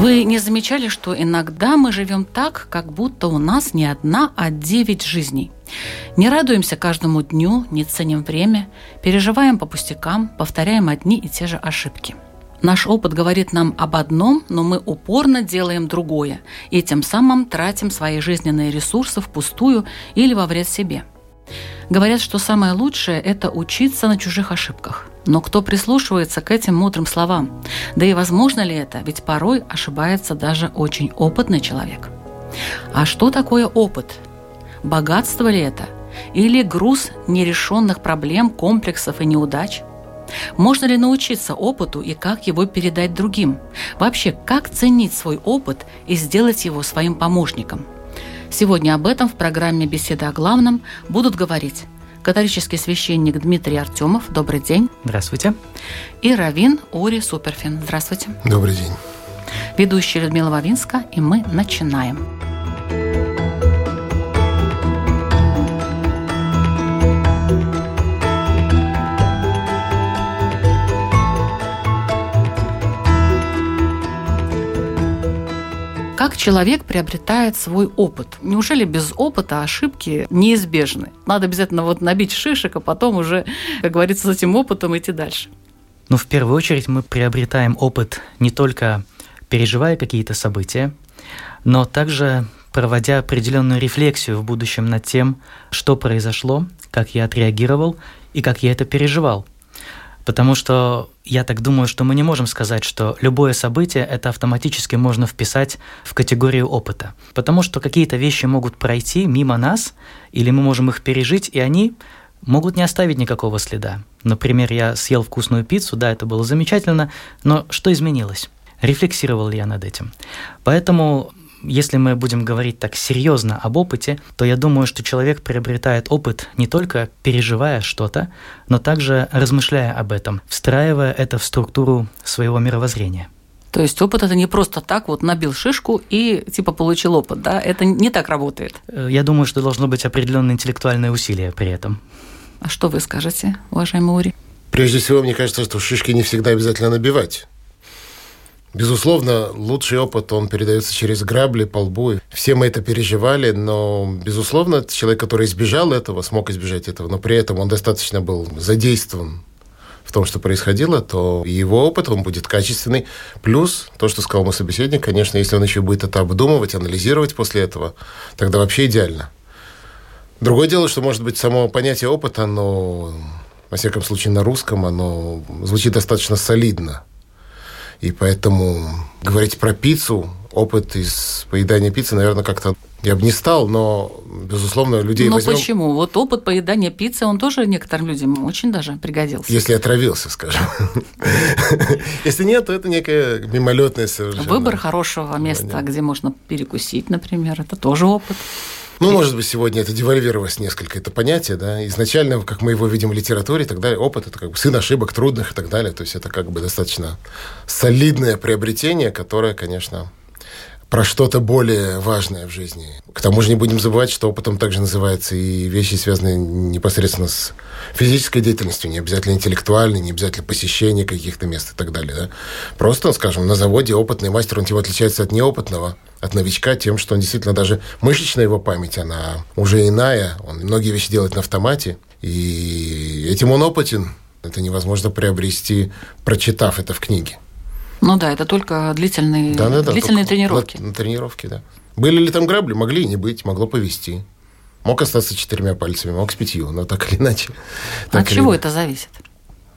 Вы не замечали, что иногда мы живем так, как будто у нас не одна, а девять жизней? Не радуемся каждому дню, не ценим время, переживаем по пустякам, повторяем одни и те же ошибки. Наш опыт говорит нам об одном, но мы упорно делаем другое, и тем самым тратим свои жизненные ресурсы впустую или во вред себе. Говорят, что самое лучшее – это учиться на чужих ошибках. Но кто прислушивается к этим мудрым словам? Да и возможно ли это? Ведь порой ошибается даже очень опытный человек. А что такое опыт? Богатство ли это? Или груз нерешенных проблем, комплексов и неудач? Можно ли научиться опыту и как его передать другим? Вообще, как ценить свой опыт и сделать его своим помощником? Сегодня об этом в программе «Беседа о главном» будут говорить католический священник Дмитрий Артемов. Добрый день. Здравствуйте. И Равин Ури Суперфин. Здравствуйте. Добрый день. Ведущая Людмила Вавинска, и мы начинаем. Как человек приобретает свой опыт? Неужели без опыта ошибки неизбежны? Надо обязательно вот набить шишек, а потом уже, как говорится, с этим опытом идти дальше. Ну, в первую очередь мы приобретаем опыт не только переживая какие-то события, но также проводя определенную рефлексию в будущем над тем, что произошло, как я отреагировал и как я это переживал. Потому что я так думаю, что мы не можем сказать, что любое событие это автоматически можно вписать в категорию опыта. Потому что какие-то вещи могут пройти мимо нас, или мы можем их пережить, и они могут не оставить никакого следа. Например, я съел вкусную пиццу, да, это было замечательно, но что изменилось? Рефлексировал ли я над этим? Поэтому если мы будем говорить так серьезно об опыте, то я думаю, что человек приобретает опыт не только переживая что-то, но также размышляя об этом, встраивая это в структуру своего мировоззрения. То есть опыт это не просто так вот набил шишку и типа получил опыт, да? Это не так работает. Я думаю, что должно быть определенное интеллектуальное усилие при этом. А что вы скажете, уважаемый Ури? Прежде всего, мне кажется, что шишки не всегда обязательно набивать. Безусловно, лучший опыт, он передается через грабли по лбу. Все мы это переживали, но, безусловно, человек, который избежал этого, смог избежать этого, но при этом он достаточно был задействован в том, что происходило, то его опыт, он будет качественный. Плюс, то, что сказал мой собеседник, конечно, если он еще будет это обдумывать, анализировать после этого, тогда вообще идеально. Другое дело, что, может быть, само понятие опыта, оно, во всяком случае, на русском, оно звучит достаточно солидно. И поэтому говорить про пиццу, опыт из поедания пиццы, наверное, как-то я бы не стал, но, безусловно, людей Но возьмем... почему? Вот опыт поедания пиццы, он тоже некоторым людям очень даже пригодился. Если отравился, скажем. Если нет, то это некая мимолетная совершенно. Выбор хорошего места, где можно перекусить, например, это тоже опыт. Ну, может быть, сегодня это девальвировалось несколько, это понятие, да. Изначально, как мы его видим в литературе и так далее, опыт – это как бы сын ошибок трудных и так далее. То есть это как бы достаточно солидное приобретение, которое, конечно, про что-то более важное в жизни. К тому же не будем забывать, что опытом также называются и вещи, связанные непосредственно с физической деятельностью, не обязательно интеллектуальной, не обязательно посещение каких-то мест и так далее. Да? Просто, скажем, на заводе опытный мастер, он тем отличается от неопытного, от новичка тем, что он действительно даже мышечная его память, она уже иная, он многие вещи делает на автомате, и этим он опытен. Это невозможно приобрести, прочитав это в книге. Ну да, это только длительные, да, да, да, длительные только тренировки. На, на тренировке, да. Были ли там грабли? Могли и не быть, могло повести. Мог остаться четырьмя пальцами, мог с пятью, но так или иначе. От чего это зависит?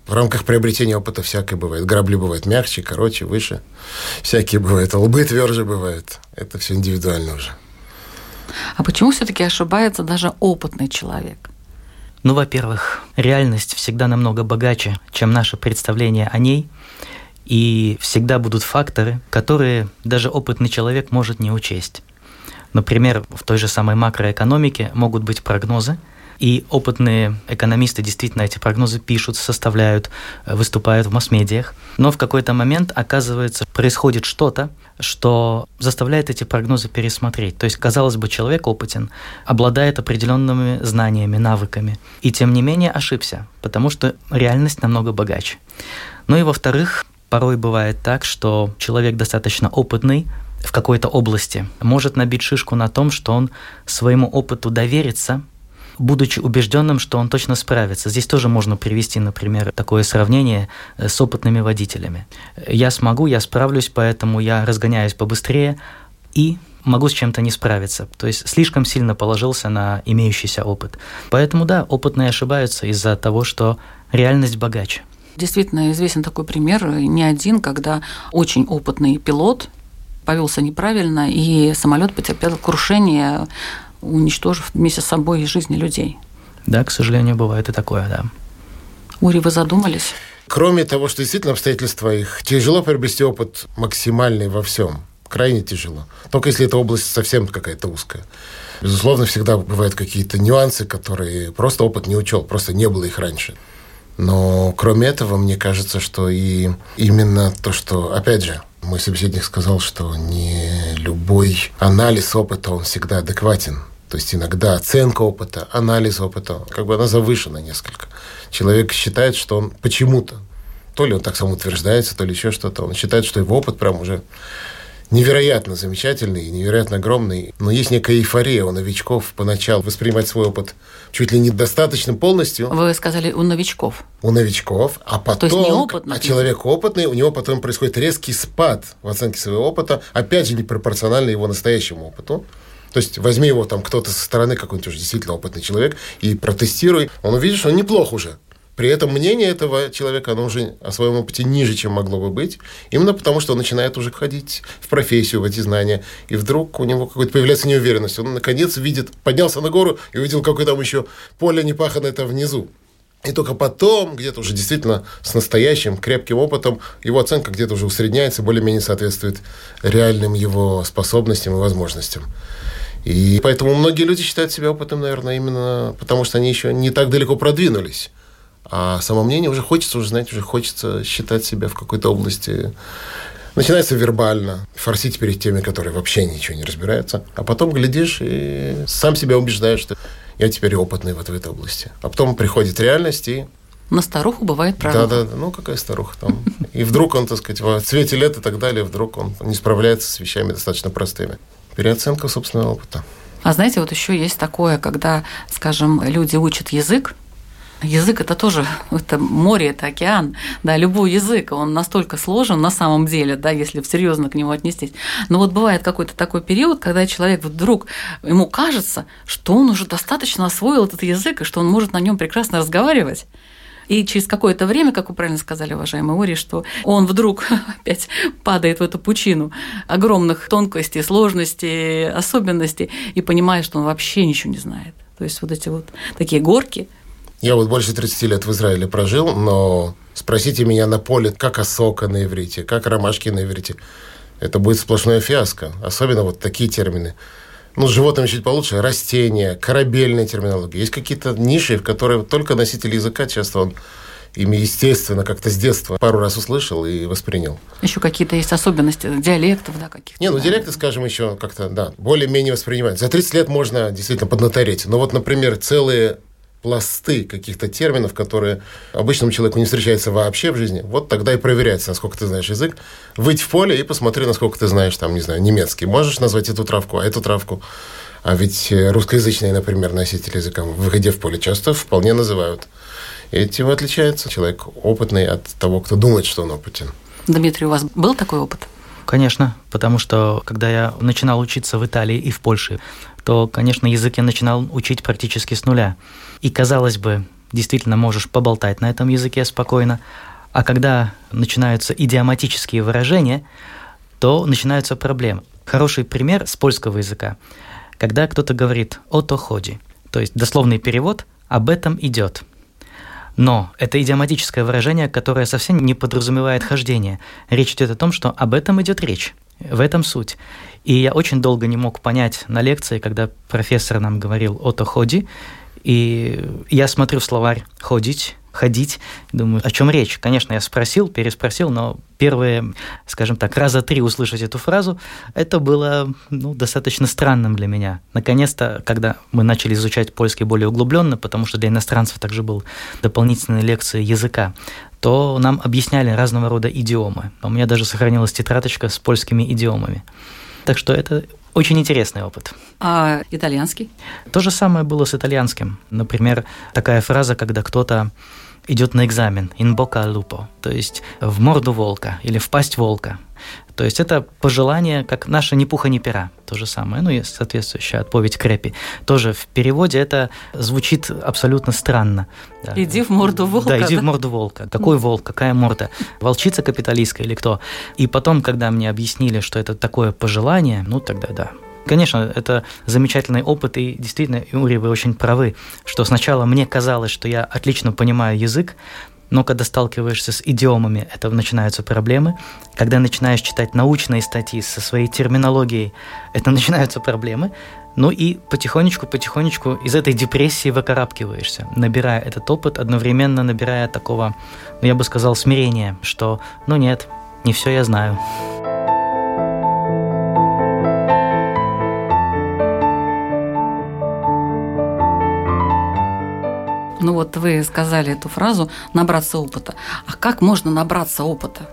В рамках приобретения опыта всякое бывает. Грабли бывают мягче, короче, выше. Всякие бывают. Лбы тверже бывают. Это все индивидуально уже. А почему все-таки ошибается даже опытный человек? Ну, во-первых, реальность всегда намного богаче, чем наше представление о ней. И всегда будут факторы, которые даже опытный человек может не учесть. Например, в той же самой макроэкономике могут быть прогнозы, и опытные экономисты действительно эти прогнозы пишут, составляют, э, выступают в масс-медиях. Но в какой-то момент, оказывается, происходит что-то, что заставляет эти прогнозы пересмотреть. То есть, казалось бы, человек опытен, обладает определенными знаниями, навыками, и тем не менее ошибся, потому что реальность намного богаче. Ну и во-вторых, порой бывает так, что человек достаточно опытный, в какой-то области, может набить шишку на том, что он своему опыту доверится, будучи убежденным, что он точно справится. Здесь тоже можно привести, например, такое сравнение э, с опытными водителями. Я смогу, я справлюсь, поэтому я разгоняюсь побыстрее и могу с чем-то не справиться. То есть слишком сильно положился на имеющийся опыт. Поэтому да, опытные ошибаются из-за того, что реальность богаче. Действительно известен такой пример, не один, когда очень опытный пилот повелся неправильно, и самолет потерпел крушение уничтожив вместе с собой и жизни людей. Да, к сожалению, бывает и такое, да. Ури, вы задумались? Кроме того, что действительно обстоятельства их, тяжело приобрести опыт максимальный во всем. Крайне тяжело. Только если эта область совсем какая-то узкая. Безусловно, всегда бывают какие-то нюансы, которые просто опыт не учел, просто не было их раньше. Но кроме этого, мне кажется, что и именно то, что, опять же, мой собеседник сказал, что не любой анализ опыта, он всегда адекватен. То есть иногда оценка опыта, анализ опыта, как бы она завышена несколько. Человек считает, что он почему-то, то ли он так сам утверждается, то ли еще что-то, он считает, что его опыт прям уже невероятно замечательный невероятно огромный. Но есть некая эйфория у новичков поначалу воспринимать свой опыт чуть ли не достаточным полностью. Вы сказали у новичков. У новичков, а потом, То есть неопытных. а человек опытный, у него потом происходит резкий спад в оценке своего опыта, опять же, непропорционально его настоящему опыту. То есть возьми его там кто-то со стороны, какой-нибудь уже действительно опытный человек, и протестируй. Он увидит, что он неплох уже. При этом мнение этого человека, оно уже о своем опыте ниже, чем могло бы быть. Именно потому, что он начинает уже ходить в профессию, в эти знания. И вдруг у него какой-то появляется неуверенность. Он, наконец, видит, поднялся на гору и увидел, какое там еще поле непаханное там внизу. И только потом, где-то уже действительно с настоящим крепким опытом, его оценка где-то уже усредняется, более-менее соответствует реальным его способностям и возможностям. И поэтому многие люди считают себя опытным, наверное, именно потому, что они еще не так далеко продвинулись. А само мнение уже хочется уже знать, уже хочется считать себя в какой-то области. Начинается вербально, форсить перед теми, которые вообще ничего не разбираются. А потом глядишь и сам себя убеждаешь, что я теперь опытный вот в этой области. А потом приходит реальность и на старуху бывает пророка. Да, да, ну какая старуха там. И вдруг он, так сказать, в цвете лет и так далее, вдруг он не справляется с вещами достаточно простыми. Переоценка собственного опыта. А знаете, вот еще есть такое, когда, скажем, люди учат язык, Язык это тоже это море, это океан, да, любой язык, он настолько сложен на самом деле, да, если серьезно к нему отнестись. Но вот бывает какой-то такой период, когда человек вдруг ему кажется, что он уже достаточно освоил этот язык и что он может на нем прекрасно разговаривать. И через какое-то время, как вы правильно сказали, уважаемый Ори, что он вдруг опять падает в эту пучину огромных тонкостей, сложностей, особенностей и понимает, что он вообще ничего не знает. То есть вот эти вот такие горки – я вот больше 30 лет в Израиле прожил, но спросите меня на поле, как осока на иврите, как ромашки на иврите. Это будет сплошное фиаско. Особенно вот такие термины. Ну, с животными чуть получше. Растения, корабельная терминология. Есть какие-то ниши, в которые только носитель языка часто он ими, естественно, как-то с детства пару раз услышал и воспринял. Еще какие-то есть особенности диалектов, да, каких-то? Не, ну диалекты, скажем, еще как-то, да, более-менее воспринимать. За 30 лет можно действительно поднатореть. Но вот, например, целые пласты каких-то терминов, которые обычному человеку не встречаются вообще в жизни, вот тогда и проверяется, насколько ты знаешь язык. Выйдь в поле и посмотри, насколько ты знаешь, там, не знаю, немецкий. Можешь назвать эту травку, а эту травку. А ведь э, русскоязычные, например, носители языка, выходя в поле, часто вполне называют. И этим отличается человек опытный от того, кто думает, что он опытен. Дмитрий, у вас был такой опыт? Конечно, потому что когда я начинал учиться в Италии и в Польше, то, конечно, язык я начинал учить практически с нуля. И, казалось бы, действительно можешь поболтать на этом языке спокойно, а когда начинаются идиоматические выражения, то начинаются проблемы. Хороший пример с польского языка. Когда кто-то говорит «ото ходи», то есть дословный перевод «об этом идет». Но это идиоматическое выражение, которое совсем не подразумевает хождение. Речь идет о том, что об этом идет речь. В этом суть. И я очень долго не мог понять на лекции, когда профессор нам говорил «ото ходи», и я смотрю в словарь «ходить», ходить. Думаю, о чем речь? Конечно, я спросил, переспросил, но первые, скажем так, раза три услышать эту фразу, это было ну, достаточно странным для меня. Наконец-то, когда мы начали изучать польский более углубленно, потому что для иностранцев также был дополнительные лекции языка, то нам объясняли разного рода идиомы. У меня даже сохранилась тетрадочка с польскими идиомами. Так что это очень интересный опыт. А итальянский? То же самое было с итальянским. Например, такая фраза, когда кто-то идет на экзамен boca lupo, то есть в морду волка или в пасть волка. То есть это пожелание, как наша ни пуха, ни пера, то же самое. Ну и соответствующая отповедь Крепи. Тоже в переводе это звучит абсолютно странно. Да. Иди в морду волка. Да, иди да? в морду волка. Какой волк, какая морда? Волчица капиталистская или кто? И потом, когда мне объяснили, что это такое пожелание, ну тогда да, Конечно, это замечательный опыт, и действительно, Юрий, вы очень правы, что сначала мне казалось, что я отлично понимаю язык, но когда сталкиваешься с идиомами, это начинаются проблемы. Когда начинаешь читать научные статьи со своей терминологией, это начинаются проблемы. Ну и потихонечку-потихонечку из этой депрессии выкарабкиваешься, набирая этот опыт, одновременно набирая такого, ну я бы сказал, смирения, что ну нет, не все я знаю. Ну вот вы сказали эту фразу «набраться опыта». А как можно набраться опыта?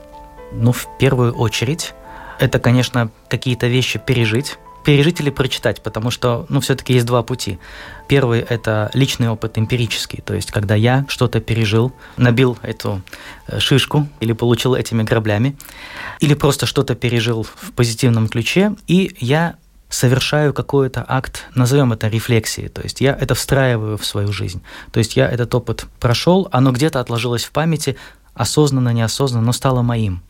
Ну, в первую очередь, это, конечно, какие-то вещи пережить, пережить или прочитать, потому что, ну, все-таки есть два пути. Первый – это личный опыт эмпирический, то есть когда я что-то пережил, набил эту э, шишку или получил этими граблями, или просто что-то пережил в позитивном ключе, и я совершаю какой-то акт, назовем это рефлексией, то есть я это встраиваю в свою жизнь. То есть я этот опыт прошел, оно где-то отложилось в памяти, осознанно, неосознанно, но стало моим.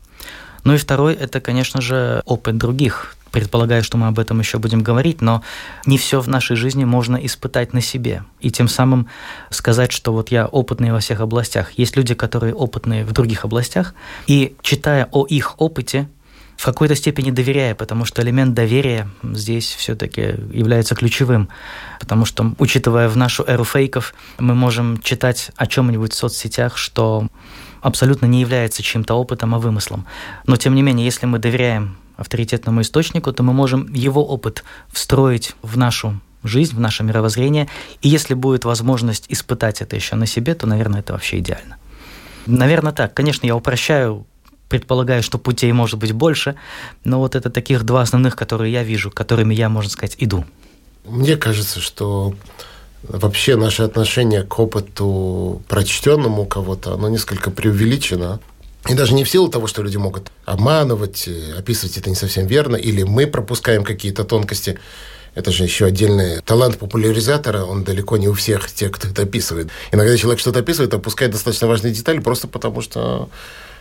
Ну и второй – это, конечно же, опыт других. Предполагаю, что мы об этом еще будем говорить, но не все в нашей жизни можно испытать на себе. И тем самым сказать, что вот я опытный во всех областях. Есть люди, которые опытные в других областях, и читая о их опыте, в какой-то степени доверяя, потому что элемент доверия здесь все-таки является ключевым, потому что, учитывая в нашу эру фейков, мы можем читать о чем-нибудь в соцсетях, что абсолютно не является чьим-то опытом, а вымыслом. Но, тем не менее, если мы доверяем авторитетному источнику, то мы можем его опыт встроить в нашу жизнь, в наше мировоззрение. И если будет возможность испытать это еще на себе, то, наверное, это вообще идеально. Наверное, так. Конечно, я упрощаю предполагаю, что путей может быть больше, но вот это таких два основных, которые я вижу, которыми я, можно сказать, иду. Мне кажется, что вообще наше отношение к опыту прочтенному кого-то, оно несколько преувеличено. И даже не в силу того, что люди могут обманывать, описывать это не совсем верно, или мы пропускаем какие-то тонкости. Это же еще отдельный талант популяризатора, он далеко не у всех тех, кто это описывает. Иногда человек что-то описывает, опускает достаточно важные детали просто потому, что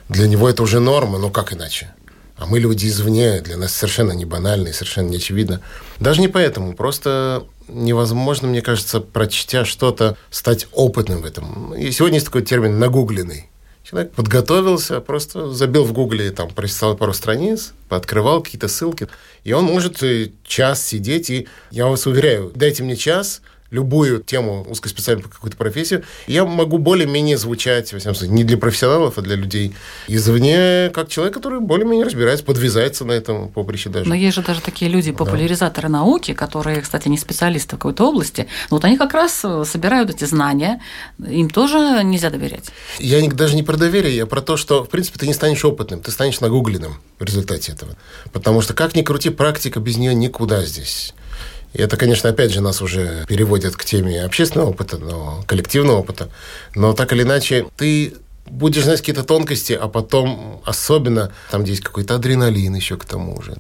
для него это уже норма, но как иначе? А мы люди извне, для нас совершенно не банально и совершенно не очевидно. Даже не поэтому, просто невозможно, мне кажется, прочтя что-то, стать опытным в этом. И сегодня есть такой термин «нагугленный». Человек подготовился, просто забил в гугле, там, прочитал пару страниц, пооткрывал какие-то ссылки, и он может э, час сидеть, и я вас уверяю, дайте мне час, любую тему узкоспециальную по какую-то профессию, я могу более-менее звучать, во всяком случае, не для профессионалов, а для людей извне, как человек, который более-менее разбирается, подвязается на этом поприще даже. Но есть же даже такие люди, популяризаторы да. науки, которые, кстати, не специалисты в какой-то области, но вот они как раз собирают эти знания, им тоже нельзя доверять. Я даже не про доверие, я про то, что, в принципе, ты не станешь опытным, ты станешь нагугленным в результате этого. Потому что, как ни крути, практика без нее никуда здесь. И это, конечно, опять же нас уже переводит к теме общественного опыта, но, коллективного опыта. Но так или иначе, ты будешь знать какие-то тонкости, а потом особенно там, где есть какой-то адреналин еще к тому же.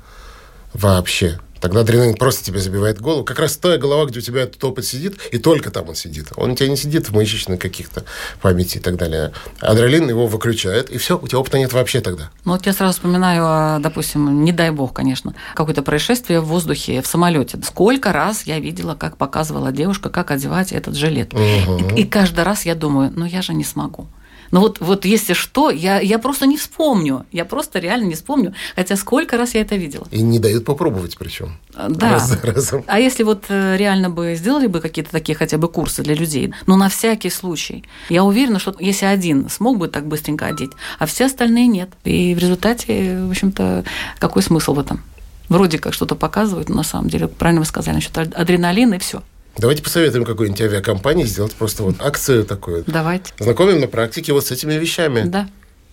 Вообще. Тогда адреналин просто тебе забивает голову. Как раз та голова, где у тебя этот опыт сидит, и только там он сидит. Он у тебя не сидит в мышечных каких-то памяти и так далее. Адреналин его выключает, и все, у тебя опыта нет вообще тогда. Ну вот я сразу вспоминаю, а, допустим, не дай бог, конечно, какое-то происшествие в воздухе, в самолете. Сколько раз я видела, как показывала девушка, как одевать этот жилет. Угу. И, и каждый раз я думаю, ну я же не смогу. Но вот, вот если что, я, я просто не вспомню. Я просто реально не вспомню. Хотя сколько раз я это видела. И не дают попробовать причем. Да. Раз за разом. А если вот э, реально бы сделали бы какие-то такие хотя бы курсы для людей, ну на всякий случай, я уверена, что если один смог бы так быстренько одеть, а все остальные нет. И в результате, в общем-то, какой смысл в этом? Вроде как что-то показывают, но на самом деле, правильно вы сказали, насчет адреналина и все. Давайте посоветуем какой-нибудь авиакомпании сделать просто вот акцию такую. Давайте. Знакомим на практике вот с этими вещами. Да.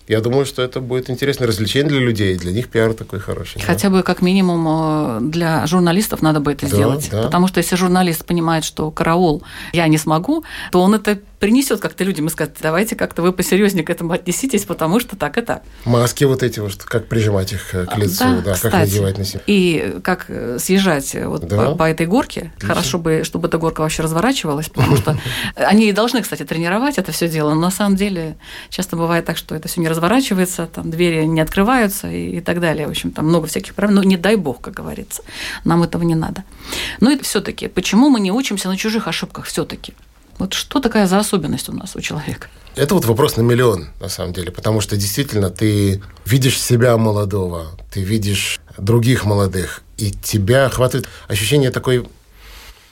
Я думаю, что это будет интересное развлечение для людей, для них пиар такой хороший. да. Хотя бы как минимум э, для журналистов надо бы это Да, сделать. да. Потому что если журналист понимает, что караул, я не смогу, то он это принесет как-то людям и скажет, давайте как-то вы посерьезнее к этому отнеситесь, потому что так и так. Маски вот эти вот, как прижимать их э, к лицу, да, как кстати. надевать на себя. И как э, съезжать э, вот Да. по, по этой горке. Хорошо бы, чтобы эта горка вообще разворачивалась, потому что они и должны, кстати, тренировать это все дело. Но на самом деле часто бывает так, что это все не разворачивается, там двери не открываются и, и так далее. В общем, там много всяких проблем. Ну, не дай бог, как говорится. Нам этого не надо. Ну и все-таки, почему мы не учимся на чужих ошибках все-таки? Вот что такая за особенность у нас у человека? Это вот вопрос на миллион, на самом деле, потому что действительно ты видишь себя молодого, ты видишь других молодых, и тебя охватывает ощущение такой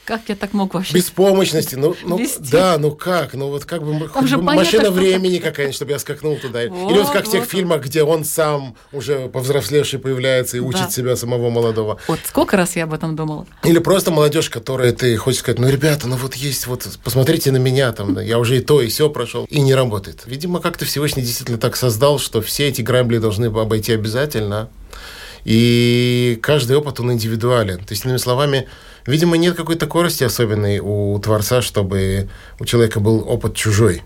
Как я так мог вообще? беспомощности. Ну, ну Вести. да, ну как? Ну вот как бы, хоть же бы понятно, машина времени какая-нибудь, чтобы я скакнул туда. Или вот как в тех Вот, вот. фильмах, где он сам уже повзрослевший появляется и Да. учит себя самого молодого. Вот сколько раз я об этом думала? Или просто молодежь, которая ты хочешь сказать, ну, ребята, ну вот есть, вот посмотрите на меня, там, да, я уже и то, и все прошел, и не работает. Видимо, как-то Всевышний действительно так создал, что все эти грабли должны обойти обязательно. И каждый опыт, он индивидуален. То есть, иными словами, видимо, нет какой-то корости особенной у Творца, чтобы у человека был опыт чужой.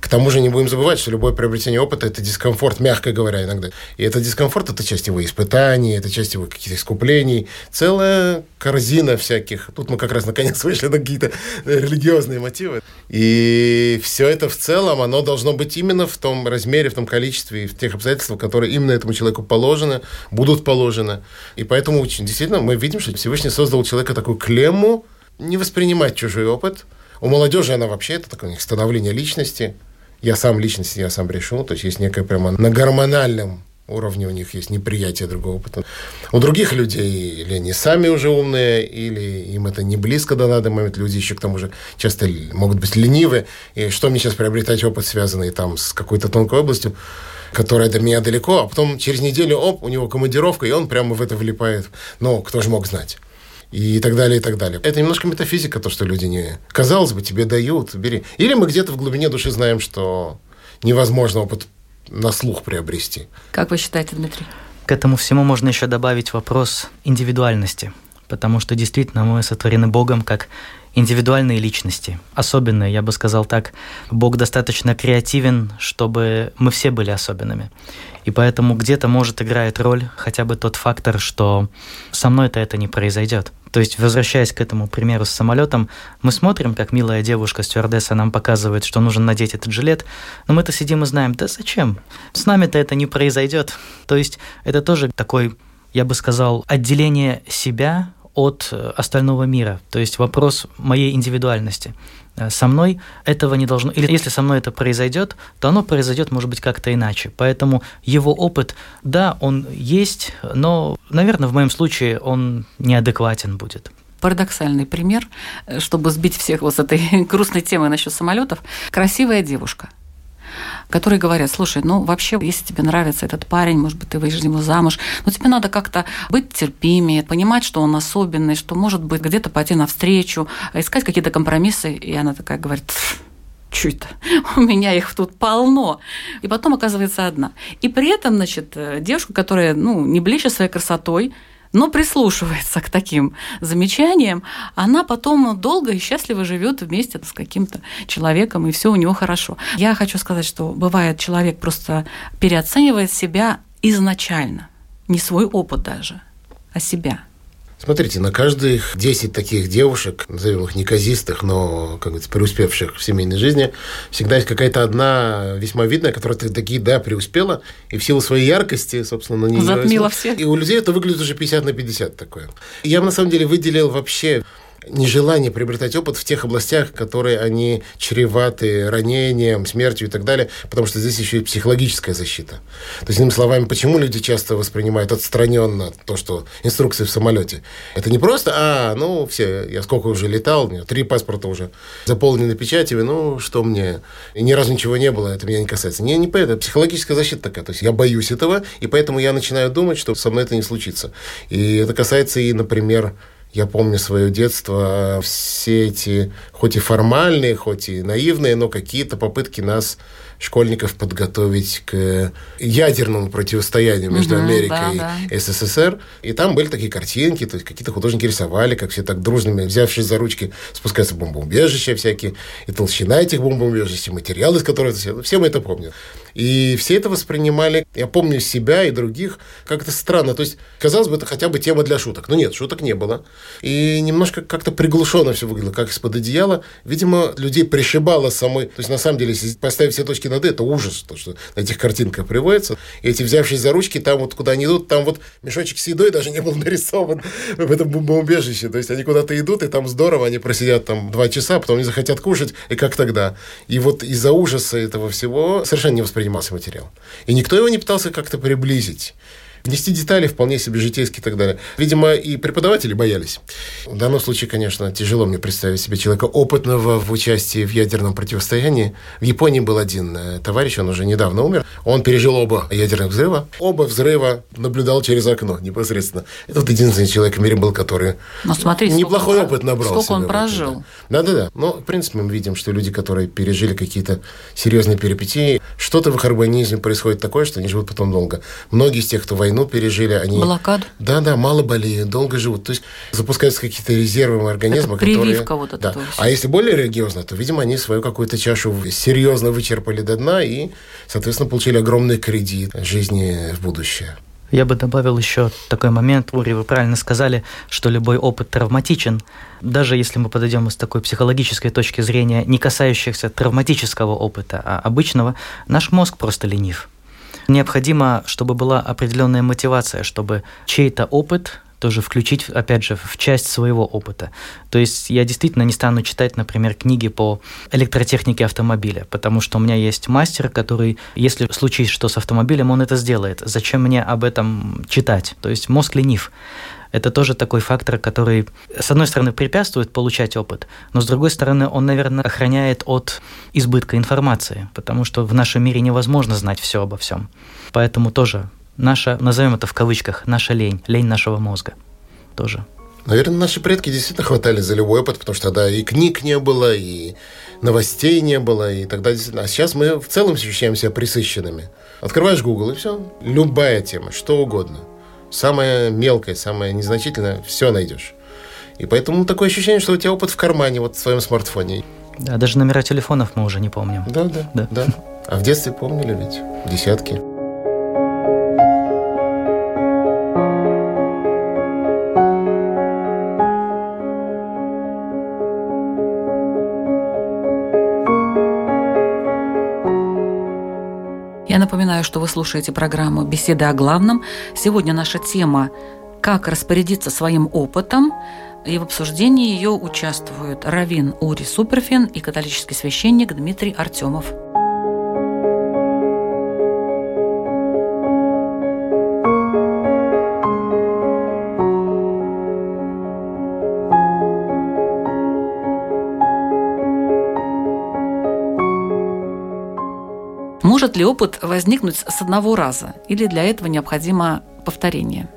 К тому же не будем забывать, что любое приобретение опыта – это дискомфорт, мягко говоря, иногда. И этот дискомфорт – это часть его испытаний, это часть его каких-то искуплений. Целая корзина всяких. Тут мы как раз наконец вышли на какие-то религиозные мотивы. И все это в целом, оно должно быть именно в том размере, в том количестве и в тех обстоятельствах, которые именно этому человеку положены, будут положены. И поэтому очень- действительно мы видим, что Всевышний создал у человека такую клемму не воспринимать чужой опыт. У молодежи она вообще, это такое у них становление личности. Я сам личность, я сам решу. То есть есть некое прямо на гормональном уровне у них есть неприятие другого опыта. У других людей или они сами уже умные, или им это не близко до надо момент. Люди еще к тому же часто могут быть ленивы. И что мне сейчас приобретать опыт, связанный там с какой-то тонкой областью, которая до меня далеко, а потом через неделю, оп, у него командировка, и он прямо в это влипает. Ну, кто же мог знать? И так далее, и так далее. Это немножко метафизика, то, что люди не... Казалось бы, тебе дают, бери. Или мы где-то в глубине души знаем, что невозможно опыт на слух приобрести. Как вы считаете, Дмитрий? К этому всему можно еще добавить вопрос индивидуальности, потому что действительно мы сотворены Богом как индивидуальные личности. Особенные, я бы сказал так, Бог достаточно креативен, чтобы мы все были особенными. И поэтому где-то, может, играет роль хотя бы тот фактор, что со мной-то это не произойдет. То есть, возвращаясь к этому примеру с самолетом, мы смотрим, как милая девушка стюардесса нам показывает, что нужно надеть этот жилет, но мы-то сидим и знаем, да зачем? С нами-то это не произойдет. То есть, это тоже такой, я бы сказал, отделение себя от э, остального мира. То есть вопрос моей индивидуальности. Э, Со мной этого не должно... Или если со мной это произойдет, то оно произойдет, может быть, как-то иначе. Поэтому его опыт, да, он есть, но, наверное, в моем случае он неадекватен будет. Парадоксальный пример, э, чтобы сбить всех вот с этой грустной темы насчет самолетов. Красивая девушка, которые говорят, слушай, ну вообще, если тебе нравится этот парень, может быть, ты выйдешь него замуж, но тебе надо как-то быть терпимее, понимать, что он особенный, что, может быть, где-то пойти навстречу, искать какие-то компромиссы. И она такая говорит, это? У меня их тут полно. И потом оказывается одна. И при этом, значит, девушка, которая, ну, не блещет своей красотой, но прислушивается к таким замечаниям, она потом долго и счастливо живет вместе с каким-то человеком, и все у него хорошо. Я хочу сказать, что бывает, человек просто переоценивает себя изначально, не свой опыт даже, а себя. Смотрите, на каждых 10 таких девушек, назовем их неказистых, но, как говорится, преуспевших в семейной жизни, всегда есть какая-то одна весьма видная, которая такие, да, преуспела, и в силу своей яркости, собственно, на нее... Затмила всех. И у людей это выглядит уже 50 на 50 такое. Я бы, на самом деле, выделил вообще нежелание приобретать опыт в тех областях, которые они чреваты ранением, смертью и так далее, потому что здесь еще и психологическая защита. То есть, иными словами, почему люди часто воспринимают отстраненно то, что инструкции в самолете? Это не просто, а, ну, все, я сколько уже летал, у меня три паспорта уже заполнены печатями, ну, что мне? И ни разу ничего не было, это меня не касается. Не, не поэтому, психологическая защита такая. То есть, я боюсь этого, и поэтому я начинаю думать, что со мной это не случится. И это касается и, например, я помню свое детство, все эти, хоть и формальные, хоть и наивные, но какие-то попытки нас, школьников, подготовить к ядерному противостоянию между угу, Америкой да, и да. СССР. И там были такие картинки, то есть какие-то художники рисовали, как все так дружными, взявшись за ручки, спускаются в бомбоубежища всякие, и толщина этих бомбоубежищ, и материалы, из которых... Все мы это помним. И все это воспринимали, я помню себя и других, как-то странно. То есть, казалось бы, это хотя бы тема для шуток. Но нет, шуток не было. И немножко как-то приглушенно все выглядело, как из-под одеяла. Видимо, людей пришибало самой. То есть, на самом деле, если поставить все точки над «и», это ужас, то, что на этих картинках приводится. И эти, взявшись за ручки, там вот куда они идут, там вот мешочек с едой даже не был нарисован в этом бомбоубежище. То есть, они куда-то идут, и там здорово, они просидят там два часа, потом они захотят кушать, и как тогда? И вот из-за ужаса этого всего совершенно не воспринимался материал. И никто его не пытался как-то приблизить внести детали вполне себе житейские и так далее. Видимо, и преподаватели боялись. В данном случае, конечно, тяжело мне представить себе человека опытного в участии в ядерном противостоянии. В Японии был один э, товарищ, он уже недавно умер. Он пережил оба ядерных взрыва. Оба взрыва наблюдал через окно непосредственно. Это вот единственный человек в мире был, который ну, смотри, неплохой опыт набрал. Сколько он прожил. Да-да-да. Но, в принципе, мы видим, что люди, которые пережили какие-то серьезные перипетии, что-то в их организме происходит такое, что они живут потом долго. Многие из тех, кто войну войну пережили, они... Блокаду? Да, да, мало болеют, долго живут. То есть запускаются какие-то резервы организма, Это которые... вот это да. А если более религиозно, то, видимо, они свою какую-то чашу серьезно вычерпали до дна и, соответственно, получили огромный кредит жизни в будущее. Я бы добавил еще такой момент, Ури, вы правильно сказали, что любой опыт травматичен. Даже если мы подойдем с такой психологической точки зрения, не касающихся травматического опыта, а обычного, наш мозг просто ленив. Необходимо, чтобы была определенная мотивация, чтобы чей-то опыт тоже включить, опять же, в часть своего опыта. То есть я действительно не стану читать, например, книги по электротехнике автомобиля, потому что у меня есть мастер, который, если случится что с автомобилем, он это сделает. Зачем мне об этом читать? То есть мозг ленив это тоже такой фактор, который, с одной стороны, препятствует получать опыт, но с другой стороны, он, наверное, охраняет от избытка информации, потому что в нашем мире невозможно знать все обо всем. Поэтому тоже наша, назовем это в кавычках, наша лень, лень нашего мозга тоже. Наверное, наши предки действительно хватали за любой опыт, потому что тогда и книг не было, и новостей не было, и тогда действительно. А сейчас мы в целом ощущаем себя присыщенными. Открываешь Google, и все. Любая тема, что угодно – самое мелкое, самое незначительное, все найдешь. И поэтому такое ощущение, что у тебя опыт в кармане, вот в своем смартфоне. Да, даже номера телефонов мы уже не помним. Да, да, да. да. А в детстве помнили ведь десятки. Напоминаю, что вы слушаете программу «Беседы о главном». Сегодня наша тема «Как распорядиться своим опытом». И в обсуждении ее участвуют Равин Ури Суперфин и католический священник Дмитрий Артемов. Может ли опыт возникнуть с одного раза? Или для этого необходимо повторение?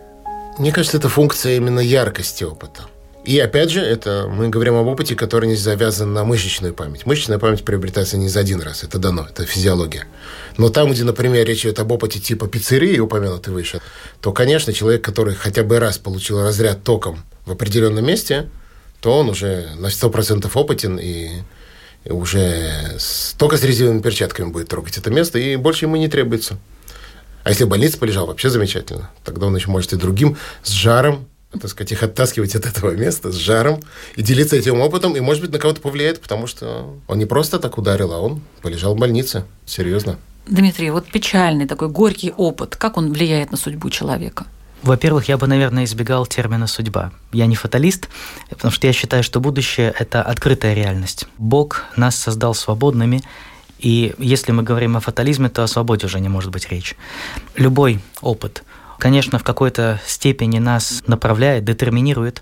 Мне кажется, это функция именно яркости опыта. И опять же, это мы говорим об опыте, который не завязан на мышечную память. Мышечная память приобретается не за один раз, это дано, это физиология. Но там, где, например, речь идет об опыте типа пиццерии, упомянутый выше, то, конечно, человек, который хотя бы раз получил разряд током в определенном месте, то он уже на 100% опытен и уже только с резиновыми перчатками будет трогать это место, и больше ему не требуется. А если в больнице полежал, вообще замечательно. Тогда он еще может и другим с жаром так сказать, их оттаскивать от этого места с жаром и делиться этим опытом, и, может быть, на кого-то повлияет, потому что он не просто так ударил, а он полежал в больнице. Серьезно. Дмитрий, вот печальный такой горький опыт, как он влияет на судьбу человека? Во-первых, я бы, наверное, избегал термина «судьба». Я не фаталист, потому что я считаю, что будущее – это открытая реальность. Бог нас создал свободными, и если мы говорим о фатализме, то о свободе уже не может быть речь. Любой опыт, конечно, в какой-то степени нас направляет, детерминирует,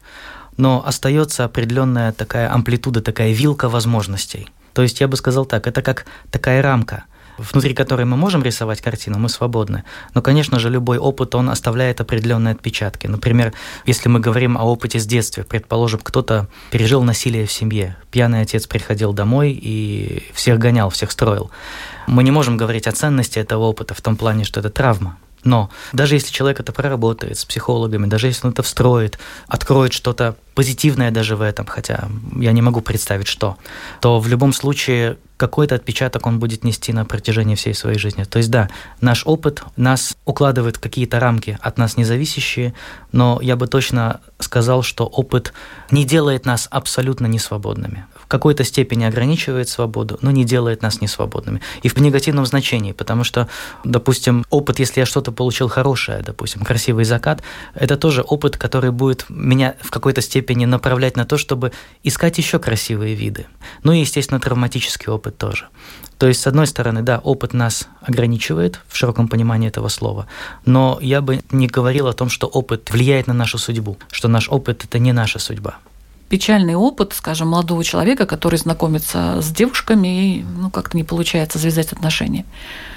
но остается определенная такая амплитуда, такая вилка возможностей. То есть я бы сказал так, это как такая рамка – внутри которой мы можем рисовать картину, мы свободны. Но, конечно же, любой опыт, он оставляет определенные отпечатки. Например, если мы говорим о опыте с детства, предположим, кто-то пережил насилие в семье, пьяный отец приходил домой и всех гонял, всех строил. Мы не можем говорить о ценности этого опыта в том плане, что это травма. Но даже если человек это проработает с психологами, даже если он это встроит, откроет что-то позитивное даже в этом, хотя я не могу представить что, то в любом случае какой-то отпечаток он будет нести на протяжении всей своей жизни. То есть да, наш опыт нас укладывает в какие-то рамки от нас независящие, но я бы точно сказал, что опыт не делает нас абсолютно несвободными. В какой-то степени ограничивает свободу, но не делает нас несвободными. И в негативном значении, потому что, допустим, опыт, если я что-то получил хорошее, допустим, красивый закат, это тоже опыт, который будет меня в какой-то степени направлять на то, чтобы искать еще красивые виды. Ну и, естественно, травматический опыт тоже. То есть, с одной стороны, да, опыт нас ограничивает в широком понимании этого слова, но я бы не говорил о том, что опыт влияет на нашу судьбу, что наш опыт – это не наша судьба печальный опыт, скажем, молодого человека, который знакомится с девушками и ну, как-то не получается завязать отношения.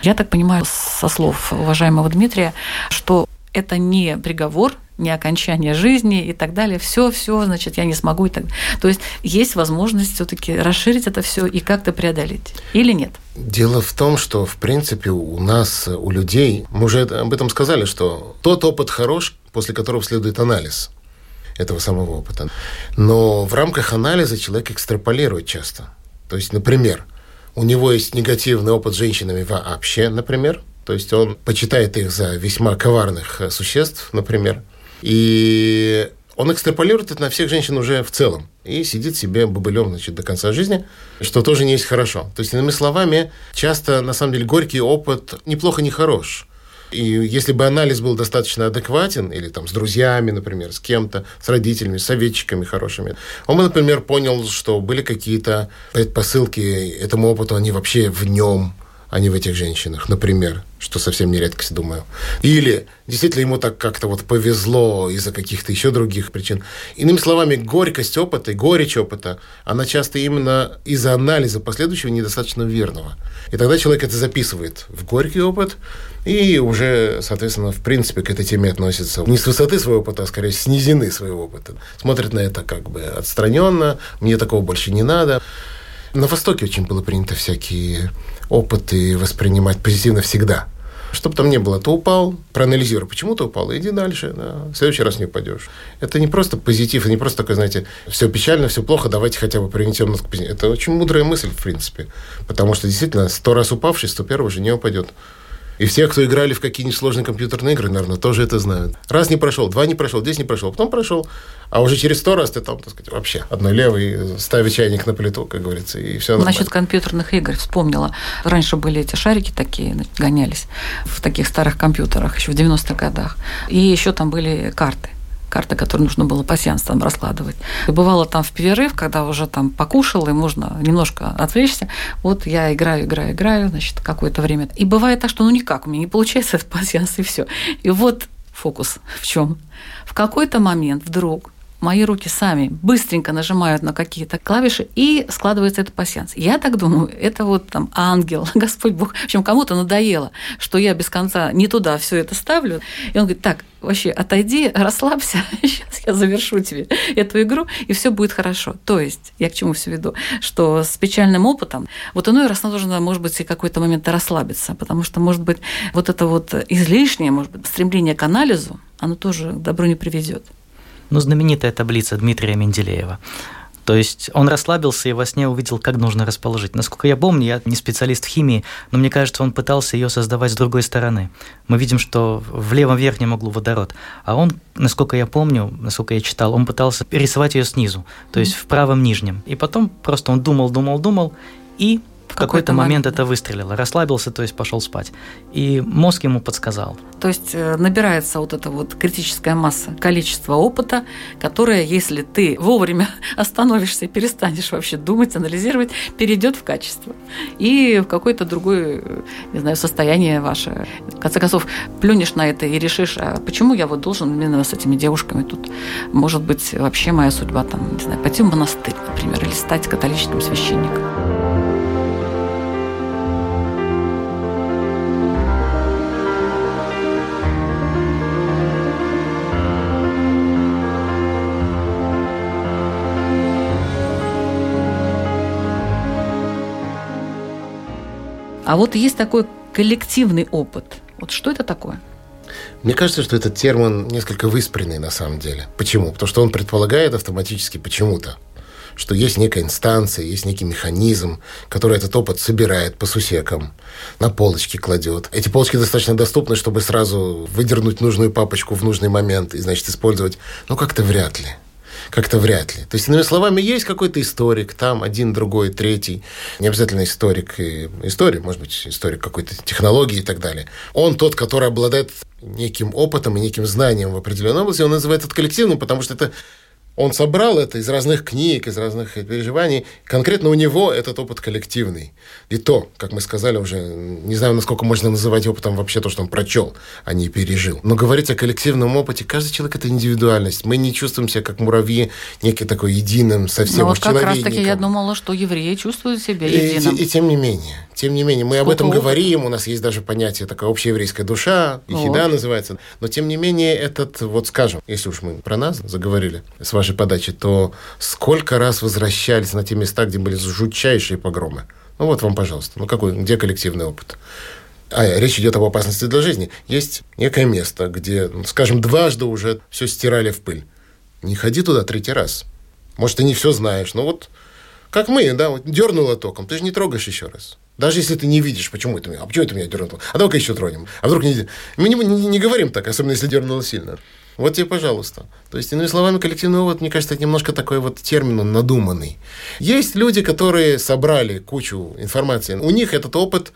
Я так понимаю, со слов уважаемого Дмитрия, что это не приговор, не окончание жизни и так далее. Все, все, значит, я не смогу и так далее. То есть есть возможность все-таки расширить это все и как-то преодолеть. Или нет? Дело в том, что, в принципе, у нас, у людей, мы уже об этом сказали, что тот опыт хорош, после которого следует анализ этого самого опыта. Но в рамках анализа человек экстраполирует часто. То есть, например, у него есть негативный опыт с женщинами вообще, например, то есть он почитает их за весьма коварных э, существ, например, и он экстраполирует это на всех женщин уже в целом. И сидит себе бобылем значит, до конца жизни, что тоже не есть хорошо. То есть, иными словами, часто, на самом деле, горький опыт неплохо не хорош. И если бы анализ был достаточно адекватен, или там с друзьями, например, с кем-то, с родителями, с советчиками хорошими, он бы, например, понял, что были какие-то предпосылки этому опыту, они вообще в нем, а не в этих женщинах, например, что совсем не редкость, думаю. Или действительно ему так как-то вот повезло из-за каких-то еще других причин. Иными словами, горькость опыта и горечь опыта, она часто именно из-за анализа последующего недостаточно верного. И тогда человек это записывает в горький опыт, и уже, соответственно, в принципе, к этой теме относится не с высоты своего опыта, а скорее с низины своего опыта. Смотрит на это как бы отстраненно, мне такого больше не надо. На Востоке очень было принято всякие опыты воспринимать позитивно всегда. Чтобы там не было, ты упал, проанализируй, почему ты упал, иди дальше, да, в следующий раз не упадешь. Это не просто позитив, это не просто такое, знаете, все печально, все плохо, давайте хотя бы перенесем нас к позитиву. Это очень мудрая мысль, в принципе, потому что действительно сто раз упавший, сто первый уже не упадет. И все, кто играли в какие-нибудь сложные компьютерные игры, наверное, тоже это знают. Раз не прошел, два не прошел, десять не прошел, потом прошел. А уже через сто раз ты там, так сказать, вообще одной левой ставишь чайник на плиту, как говорится, и все. Насчет компьютерных игр вспомнила. Раньше были эти шарики такие, гонялись в таких старых компьютерах, еще в 90-х годах. И еще там были карты карты, которые нужно было пассианс там раскладывать. И бывало там в перерыв, когда уже там покушал, и можно немножко отвлечься, вот я играю, играю, играю, значит, какое-то время. И бывает так, что ну никак, у меня не получается этот пассианс, и все. И вот фокус в чем? В какой-то момент вдруг мои руки сами быстренько нажимают на какие-то клавиши, и складывается этот пассианс. Я так думаю, это вот там ангел, Господь Бог. В общем, кому-то надоело, что я без конца не туда все это ставлю. И он говорит, так, вообще отойди, расслабься, сейчас я завершу тебе эту игру, и все будет хорошо. То есть, я к чему все веду, что с печальным опытом, вот иной раз нужно, может быть, и какой-то момент расслабиться, потому что, может быть, вот это вот излишнее, может быть, стремление к анализу, оно тоже к добру не приведет ну, знаменитая таблица Дмитрия Менделеева. То есть он расслабился и во сне увидел, как нужно расположить. Насколько я помню, я не специалист в химии, но мне кажется, он пытался ее создавать с другой стороны. Мы видим, что в левом верхнем углу водород, а он, насколько я помню, насколько я читал, он пытался рисовать ее снизу, то есть в правом нижнем. И потом просто он думал, думал, думал, и в какой-то момент это выстрелило. Расслабился, то есть пошел спать. И мозг ему подсказал. То есть э, набирается вот эта вот критическая масса, количество опыта, которое, если ты вовремя остановишься и перестанешь вообще думать, анализировать, перейдет в качество. И в какое-то другое, э, не знаю, состояние ваше. В конце концов, плюнешь на это и решишь, а почему я вот должен именно с этими девушками тут? Может быть, вообще моя судьба там, не знаю, пойти в монастырь, например, или стать католическим священником. А вот есть такой коллективный опыт. Вот что это такое? Мне кажется, что этот термин несколько выспренный на самом деле. Почему? Потому что он предполагает автоматически почему-то, что есть некая инстанция, есть некий механизм, который этот опыт собирает по сусекам, на полочки кладет. Эти полочки достаточно доступны, чтобы сразу выдернуть нужную папочку в нужный момент и, значит, использовать. Ну, как-то вряд ли как-то вряд ли. То есть, иными словами, есть какой-то историк, там один, другой, третий, не обязательно историк и историк, может быть, историк какой-то технологии и так далее. Он тот, который обладает неким опытом и неким знанием в определенной области, он называет это коллективным, потому что это он собрал это из разных книг, из разных переживаний. Конкретно у него этот опыт коллективный. И то, как мы сказали уже, не знаю, насколько можно называть опытом вообще то, что он прочел, а не пережил. Но говорить о коллективном опыте, каждый человек – это индивидуальность. Мы не чувствуем себя, как муравьи, некий такой единым совсем Но вот как раз-таки я думала, что евреи чувствуют себя единым. И, и, и тем не менее. Тем не менее, мы Сколько об этом опыта? говорим, у нас есть даже понятие такая общееврейская душа, ихида вот. называется. Но тем не менее, этот, вот скажем, если уж мы про нас заговорили с вашей подачи, то сколько раз возвращались на те места, где были жутчайшие погромы? Ну вот вам, пожалуйста. Ну какой, где коллективный опыт? А речь идет об опасности для жизни. Есть некое место, где, ну, скажем, дважды уже все стирали в пыль. Не ходи туда третий раз. Может, ты не все знаешь, но вот как мы, да, вот дернуло током, ты же не трогаешь еще раз. Даже если ты не видишь, почему это меня, а почему это меня дернуло? А давай-ка еще тронем. А вдруг не... Мы не, не, не говорим так, особенно если дернуло сильно. Вот тебе, пожалуйста. То есть, иными словами, коллективный опыт, мне кажется, это немножко такой вот термин, он надуманный. Есть люди, которые собрали кучу информации. У них этот опыт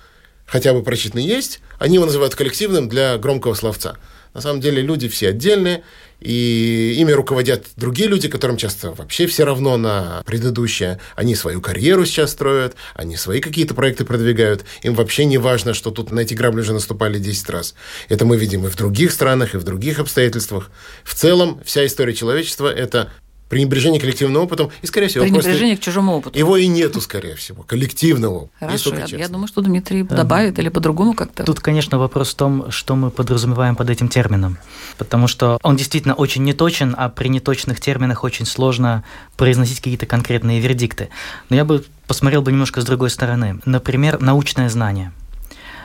хотя бы прочитанный есть, они его называют коллективным для громкого словца. На самом деле люди все отдельные, и ими руководят другие люди, которым часто вообще все равно на предыдущее. Они свою карьеру сейчас строят, они свои какие-то проекты продвигают. Им вообще не важно, что тут на эти грабли уже наступали 10 раз. Это мы видим и в других странах, и в других обстоятельствах. В целом, вся история человечества – это пренебрежение коллективным опытом и, скорее всего, пренебрежение к чужому опыту. Его и нету, скорее всего, коллективного. Хорошо, я, я думаю, что Дмитрий да. добавит или по-другому как-то. Тут, конечно, вопрос в том, что мы подразумеваем под этим термином, потому что он действительно очень неточен, а при неточных терминах очень сложно произносить какие-то конкретные вердикты. Но я бы посмотрел бы немножко с другой стороны. Например, научное знание.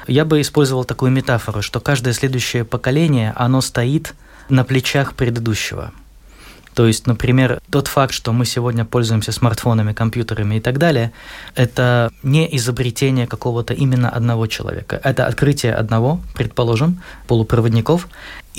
Я бы использовал такую метафору, что каждое следующее поколение, оно стоит на плечах предыдущего – то есть, например, тот факт, что мы сегодня пользуемся смартфонами, компьютерами и так далее, это не изобретение какого-то именно одного человека. Это открытие одного, предположим, полупроводников,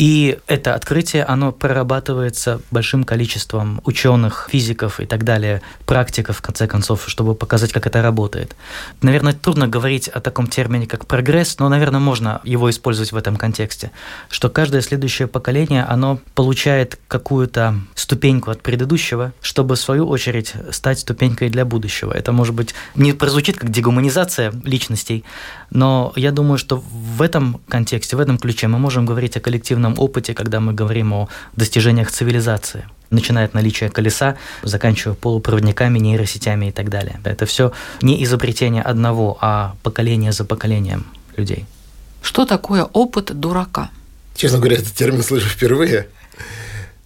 и это открытие, оно прорабатывается большим количеством ученых, физиков и так далее, практиков, в конце концов, чтобы показать, как это работает. Наверное, трудно говорить о таком термине, как прогресс, но, наверное, можно его использовать в этом контексте, что каждое следующее поколение, оно получает какую-то ступеньку от предыдущего, чтобы, в свою очередь, стать ступенькой для будущего. Это, может быть, не прозвучит как дегуманизация личностей, но я думаю, что в этом контексте, в этом ключе мы можем говорить о коллективном опыте, когда мы говорим о достижениях цивилизации начиная от наличия колеса, заканчивая полупроводниками, нейросетями и так далее. Это все не изобретение одного, а поколение за поколением людей. Что такое опыт дурака? Честно говоря, этот термин слышу впервые.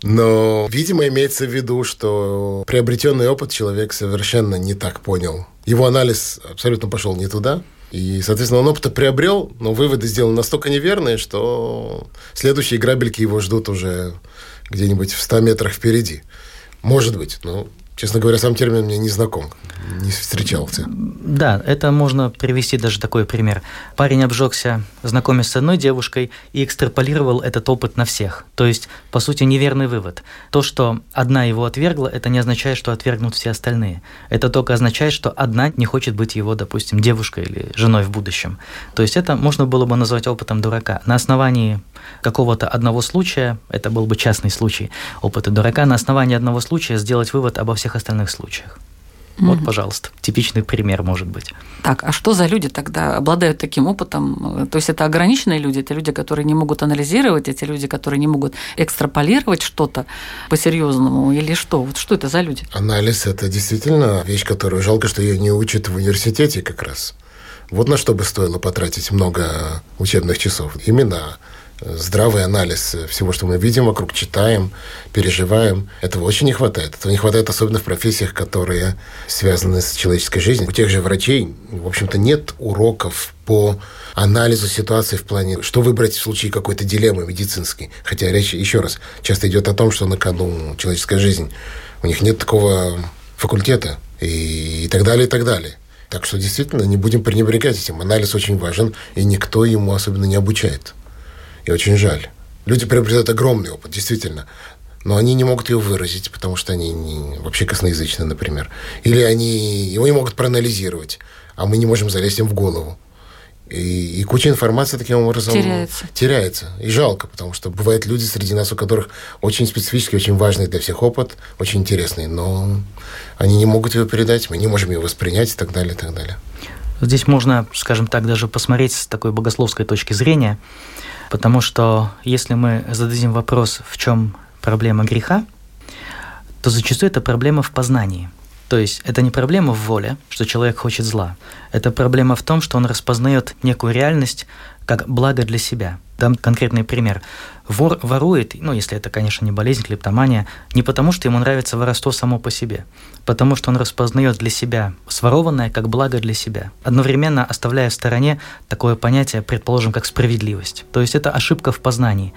Но, видимо, имеется в виду, что приобретенный опыт человек совершенно не так понял. Его анализ абсолютно пошел не туда. И, соответственно, он опыта приобрел, но выводы сделаны настолько неверные, что следующие грабельки его ждут уже где-нибудь в 100 метрах впереди. Может быть, но Честно говоря, сам термин мне не знаком, не встречался. Да, это можно привести даже такой пример. Парень обжегся, знакомясь с одной девушкой, и экстраполировал этот опыт на всех. То есть, по сути, неверный вывод. То, что одна его отвергла, это не означает, что отвергнут все остальные. Это только означает, что одна не хочет быть его, допустим, девушкой или женой в будущем. То есть это можно было бы назвать опытом дурака. На основании какого-то одного случая, это был бы частный случай опыта дурака, на основании одного случая сделать вывод обо всех остальных случаях. Вот, пожалуйста, типичный пример может быть. Так, а что за люди тогда обладают таким опытом? То есть это ограниченные люди, это люди, которые не могут анализировать, эти люди, которые не могут экстраполировать что-то по-серьезному или что? Вот что это за люди? Анализ – это действительно вещь, которую жалко, что ее не учат в университете как раз. Вот на что бы стоило потратить много учебных часов. Именно здравый анализ всего, что мы видим вокруг, читаем, переживаем. Этого очень не хватает. Этого не хватает особенно в профессиях, которые связаны с человеческой жизнью. У тех же врачей, в общем-то, нет уроков по анализу ситуации в плане, что выбрать в случае какой-то дилеммы медицинской. Хотя речь, еще раз, часто идет о том, что на кону человеческая жизнь. У них нет такого факультета и, и так далее, и так далее. Так что действительно не будем пренебрегать этим. Анализ очень важен, и никто ему особенно не обучает. И очень жаль. Люди приобретают огромный опыт, действительно. Но они не могут его выразить, потому что они не, вообще косноязычны, например. Или они его не могут проанализировать, а мы не можем залезть им в голову. И, и куча информации таким образом теряется. теряется. И жалко, потому что бывают люди среди нас, у которых очень специфический, очень важный для всех опыт, очень интересный, но они не могут его передать, мы не можем его воспринять и так далее, и так далее. Здесь можно, скажем так, даже посмотреть с такой богословской точки зрения, потому что если мы зададим вопрос, в чем проблема греха, то зачастую это проблема в познании. То есть это не проблема в воле, что человек хочет зла. Это проблема в том, что он распознает некую реальность как благо для себя. Дам конкретный пример. Вор ворует, ну, если это, конечно, не болезнь, клептомания, не потому, что ему нравится воровство само по себе, потому что он распознает для себя сворованное как благо для себя, одновременно оставляя в стороне такое понятие, предположим, как справедливость. То есть это ошибка в познании.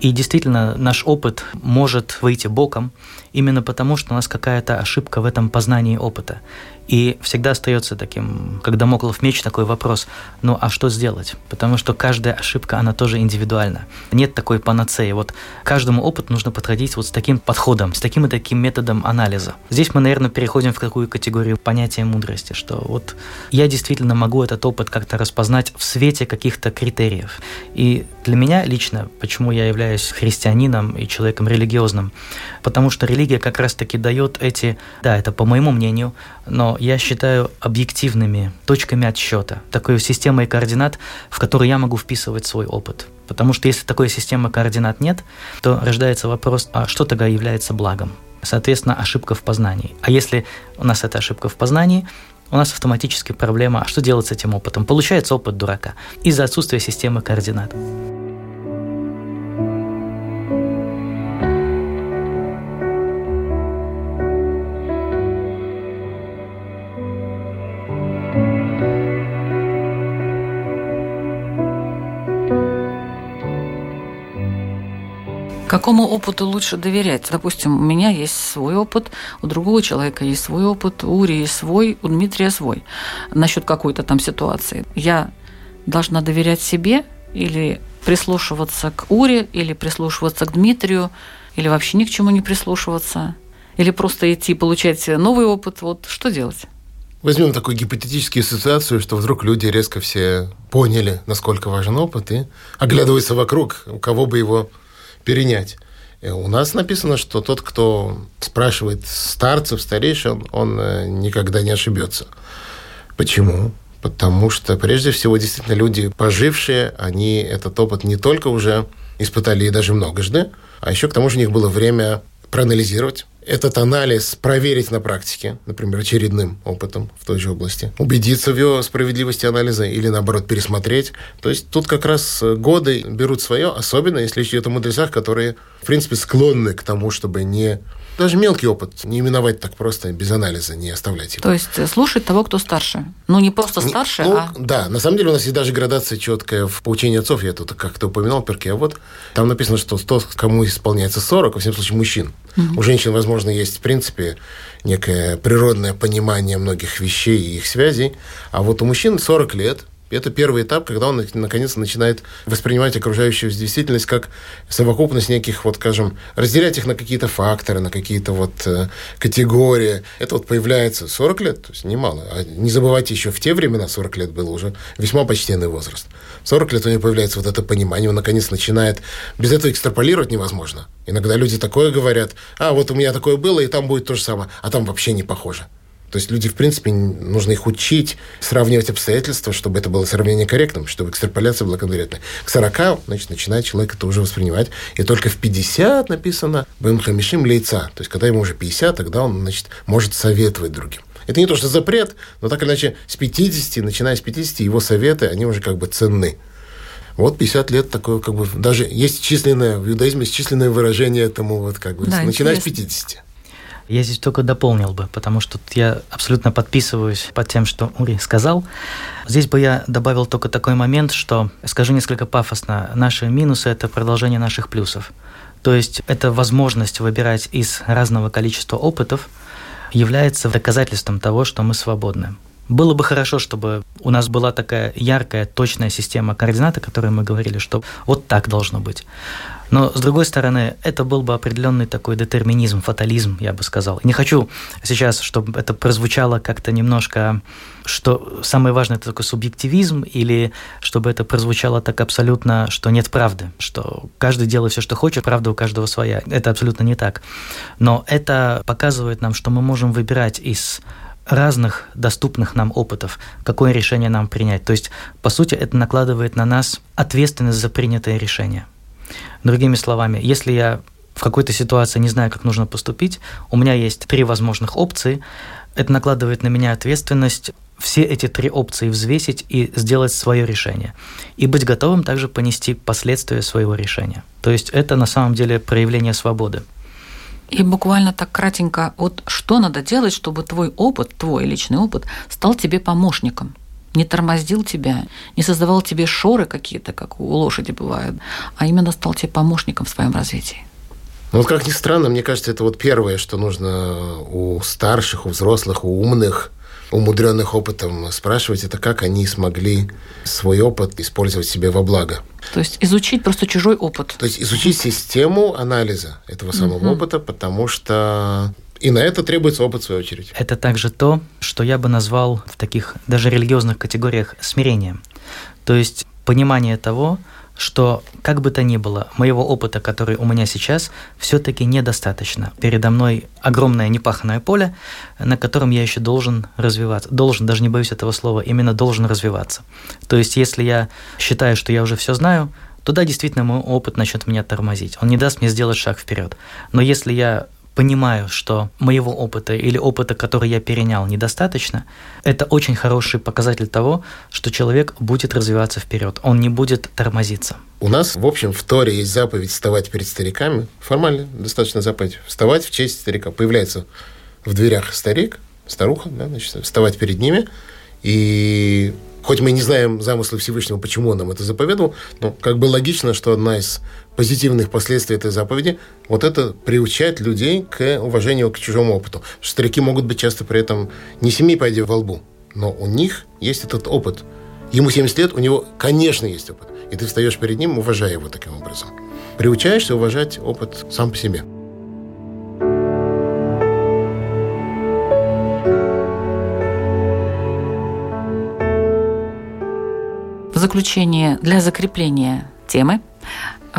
И действительно, наш опыт может выйти боком именно потому, что у нас какая-то ошибка в этом познании опыта. И всегда остается таким, когда Моклов меч, такой вопрос, ну а что сделать? Потому что каждая ошибка, она тоже индивидуальна. Нет такой панацеи. Вот каждому опыту нужно подходить вот с таким подходом, с таким и таким методом анализа. Здесь мы, наверное, переходим в какую категорию понятия мудрости, что вот я действительно могу этот опыт как-то распознать в свете каких-то критериев. И для меня лично, почему я являюсь христианином и человеком религиозным, потому что религия как раз-таки дает эти, да, это по моему мнению, но я считаю объективными точками отсчета, такой системой координат, в которую я могу вписывать свой опыт. Потому что если такой системы координат нет, то рождается вопрос, а что тогда является благом? Соответственно, ошибка в познании. А если у нас эта ошибка в познании, у нас автоматически проблема, а что делать с этим опытом? Получается опыт дурака из-за отсутствия системы координат. Какому опыту лучше доверять? Допустим, у меня есть свой опыт, у другого человека есть свой опыт, у Ури свой, у Дмитрия свой. Насчет какой-то там ситуации. Я должна доверять себе или прислушиваться к Уре, или прислушиваться к Дмитрию, или вообще ни к чему не прислушиваться, или просто идти получать новый опыт. Вот что делать? Возьмем такую гипотетическую ситуацию, что вдруг люди резко все поняли, насколько важен опыт, и оглядываются вокруг, у кого бы его перенять. И у нас написано, что тот, кто спрашивает старцев, старейшин, он э, никогда не ошибется. Почему? Потому что, прежде всего, действительно, люди, пожившие, они этот опыт не только уже испытали и даже многожды, а еще к тому же у них было время проанализировать, этот анализ проверить на практике, например, очередным опытом в той же области, убедиться в его справедливости анализа или, наоборот, пересмотреть. То есть тут как раз годы берут свое, особенно если речь идет о мудрецах, которые, в принципе, склонны к тому, чтобы не даже мелкий опыт не именовать так просто, без анализа, не оставлять его. То есть э, слушать того, кто старше. Ну, не просто старше, ну, а... Да, на самом деле у нас есть даже градация четкая в поучении отцов, я тут как-то упоминал перке, а вот там написано, что тот, кому исполняется 40, во всяком случае, мужчин. Угу. У женщин, возможно, есть, в принципе, некое природное понимание многих вещей и их связей. А вот у мужчин 40 лет – это первый этап, когда он наконец начинает воспринимать окружающую действительность как совокупность неких, вот, скажем, разделять их на какие-то факторы, на какие-то вот э, категории. Это вот появляется 40 лет, то есть немало. А не забывайте, еще в те времена 40 лет было уже весьма почтенный возраст. 40 лет у него появляется вот это понимание, он наконец начинает... Без этого экстраполировать невозможно. Иногда люди такое говорят, а вот у меня такое было, и там будет то же самое, а там вообще не похоже. То есть люди, в принципе, нужно их учить, сравнивать обстоятельства, чтобы это было сравнение корректным, чтобы экстраполяция была конкретной. К 40, значит, начинает человек это уже воспринимать. И только в 50 написано «Бэм хамишим лица». То есть, когда ему уже 50, тогда он, значит, может советовать другим. Это не то, что запрет, но так или иначе с 50, начиная с 50, его советы, они уже как бы ценны. Вот 50 лет такое, как бы, даже есть численное, в иудаизме есть численное выражение этому, вот как бы, да, начиная интересно. с 50. Я здесь только дополнил бы, потому что я абсолютно подписываюсь под тем, что Ури сказал. Здесь бы я добавил только такой момент, что, скажу несколько пафосно, наши минусы – это продолжение наших плюсов. То есть это возможность выбирать из разного количества опытов является доказательством того, что мы свободны. Было бы хорошо, чтобы у нас была такая яркая, точная система координат, о которой мы говорили, что вот так должно быть. Но, с другой стороны, это был бы определенный такой детерминизм, фатализм, я бы сказал. Не хочу сейчас, чтобы это прозвучало как-то немножко, что самое важное – это такой субъективизм, или чтобы это прозвучало так абсолютно, что нет правды, что каждый делает все, что хочет, правда у каждого своя. Это абсолютно не так. Но это показывает нам, что мы можем выбирать из разных доступных нам опытов, какое решение нам принять. То есть, по сути, это накладывает на нас ответственность за принятое решение. Другими словами, если я в какой-то ситуации не знаю, как нужно поступить, у меня есть три возможных опции, это накладывает на меня ответственность все эти три опции взвесить и сделать свое решение. И быть готовым также понести последствия своего решения. То есть это на самом деле проявление свободы. И буквально так кратенько, вот что надо делать, чтобы твой опыт, твой личный опыт стал тебе помощником? Не тормозил тебя, не создавал тебе шоры какие-то, как у лошади бывают, а именно стал тебе помощником в своем развитии. Ну, вот как ни странно, мне кажется, это вот первое, что нужно у старших, у взрослых, у умных умудренных опытом спрашивать, это как они смогли свой опыт использовать себе во благо. То есть изучить просто чужой опыт. То есть изучить систему анализа этого самого угу. опыта, потому что и на это требуется опыт, в свою очередь. Это также то, что я бы назвал в таких даже религиозных категориях смирением. То есть понимание того, что, как бы то ни было, моего опыта, который у меня сейчас, все-таки недостаточно. Передо мной огромное непаханное поле, на котором я еще должен развиваться. Должен, даже не боюсь этого слова, именно должен развиваться. То есть, если я считаю, что я уже все знаю, то да, действительно, мой опыт начнет меня тормозить. Он не даст мне сделать шаг вперед. Но если я понимаю, что моего опыта или опыта, который я перенял, недостаточно, это очень хороший показатель того, что человек будет развиваться вперед, он не будет тормозиться. У нас, в общем, в Торе есть заповедь вставать перед стариками. Формально достаточно заповедь. Вставать в честь старика. Появляется в дверях старик, старуха, да, значит, вставать перед ними. И хоть мы не знаем замысла Всевышнего, почему он нам это заповедовал, но как бы логично, что одна из позитивных последствий этой заповеди вот это приучать людей к уважению к чужому опыту. Старики могут быть часто при этом не семи пойди во лбу, но у них есть этот опыт. Ему 70 лет, у него, конечно, есть опыт. И ты встаешь перед ним, уважая его таким образом. Приучаешься уважать опыт сам по себе. заключение, для закрепления темы,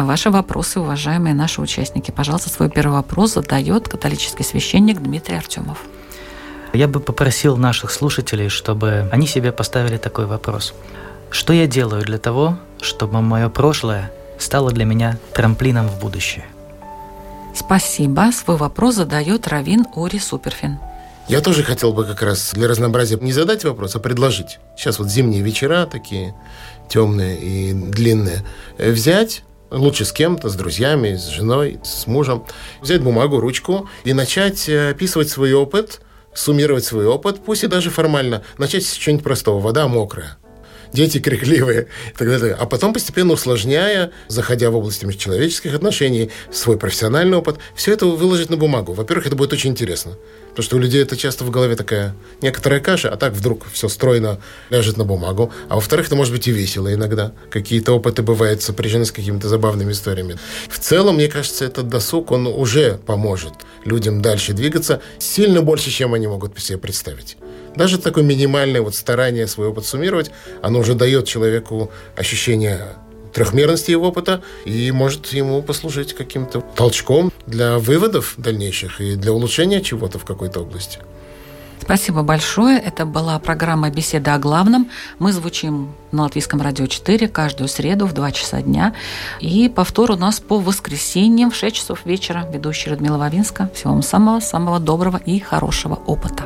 ваши вопросы, уважаемые наши участники. Пожалуйста, свой первый вопрос задает католический священник Дмитрий Артемов. Я бы попросил наших слушателей, чтобы они себе поставили такой вопрос. Что я делаю для того, чтобы мое прошлое стало для меня трамплином в будущее? Спасибо. Свой вопрос задает Равин Ори Суперфин. Я тоже хотел бы как раз для разнообразия не задать вопрос, а предложить. Сейчас вот зимние вечера такие темные и длинные. Взять лучше с кем-то, с друзьями, с женой, с мужем, взять бумагу, ручку и начать э, описывать свой опыт, суммировать свой опыт, пусть и даже формально. Начать с чего-нибудь простого. Вода мокрая. Дети крикливые и так далее. А потом постепенно усложняя, заходя в область межчеловеческих отношений, свой профессиональный опыт, все это выложить на бумагу. Во-первых, это будет очень интересно. Потому что у людей это часто в голове такая некоторая каша, а так вдруг все стройно ляжет на бумагу. А во-вторых, это может быть и весело иногда. Какие-то опыты бывают сопряжены с какими-то забавными историями. В целом, мне кажется, этот досуг, он уже поможет людям дальше двигаться сильно больше, чем они могут себе представить. Даже такое минимальное вот старание свой опыт суммировать, оно уже дает человеку ощущение трехмерности его опыта и может ему послужить каким-то толчком для выводов дальнейших и для улучшения чего-то в какой-то области. Спасибо большое. Это была программа «Беседа о главном». Мы звучим на Латвийском радио 4 каждую среду в 2 часа дня. И повтор у нас по воскресеньям в 6 часов вечера. Ведущая Людмила Вавинска. Всего вам самого-самого доброго и хорошего опыта.